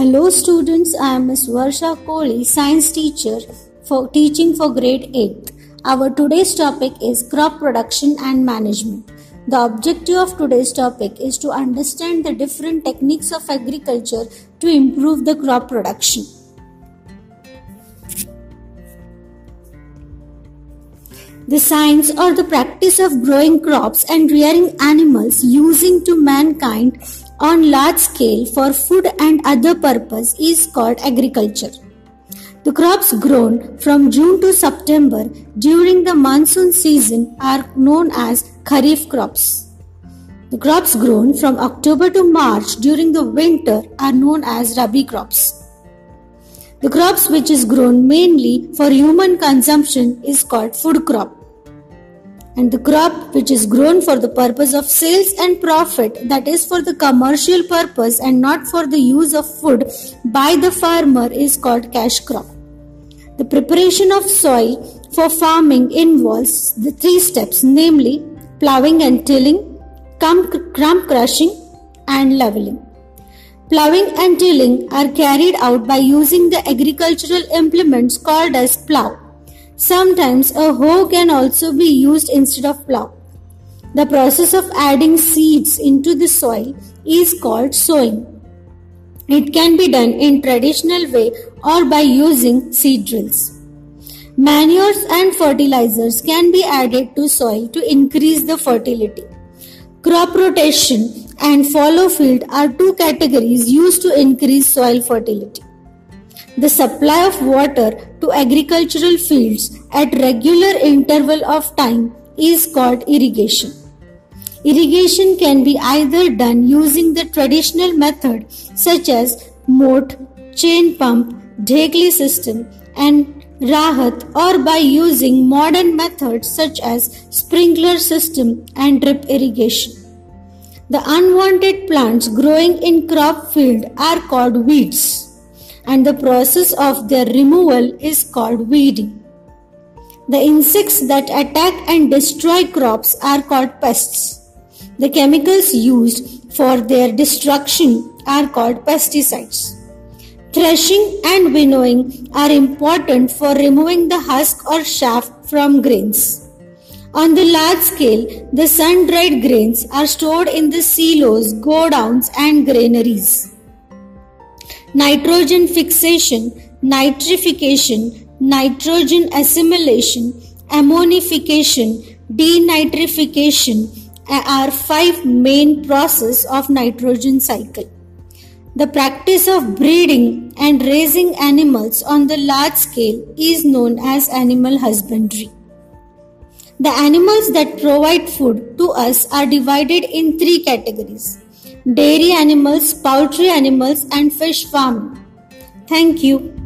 Hello students, I am Ms. Varsha Kohli, science teacher for teaching for grade 8. Our today's topic is crop production and management. The objective of today's topic is to understand the different techniques of agriculture to improve the crop production. The science or the practice of growing crops and rearing animals using to mankind on large scale for food and other purpose is called agriculture. The crops grown from June to September during the monsoon season are known as kharif crops. The crops grown from October to March during the winter are known as rabi crops. The crops which is grown mainly for human consumption is called food crop and the crop which is grown for the purpose of sales and profit that is for the commercial purpose and not for the use of food by the farmer is called cash crop. The preparation of soil for farming involves the three steps namely plowing and tilling, crumb crushing and leveling. Plowing and tilling are carried out by using the agricultural implements called as plow Sometimes a hoe can also be used instead of plow. The process of adding seeds into the soil is called sowing. It can be done in traditional way or by using seed drills. Manures and fertilizers can be added to soil to increase the fertility. Crop rotation and fallow field are two categories used to increase soil fertility. The supply of water to agricultural fields at regular interval of time is called irrigation. Irrigation can be either done using the traditional method such as moat, chain pump, Dhekli system and Rahat or by using modern methods such as sprinkler system and drip irrigation. The unwanted plants growing in crop field are called weeds and the process of their removal is called weeding. The insects that attack and destroy crops are called pests. The chemicals used for their destruction are called pesticides. Threshing and winnowing are important for removing the husk or chaff from grains. On the large scale, the sun dried grains are stored in the silos, godowns, and granaries nitrogen fixation, nitrification, nitrogen assimilation, ammonification, denitrification are five main processes of nitrogen cycle. The practice of breeding and raising animals on the large scale is known as animal husbandry. The animals that provide food to us are divided in three categories dairy animals, poultry animals, and fish farming. Thank you.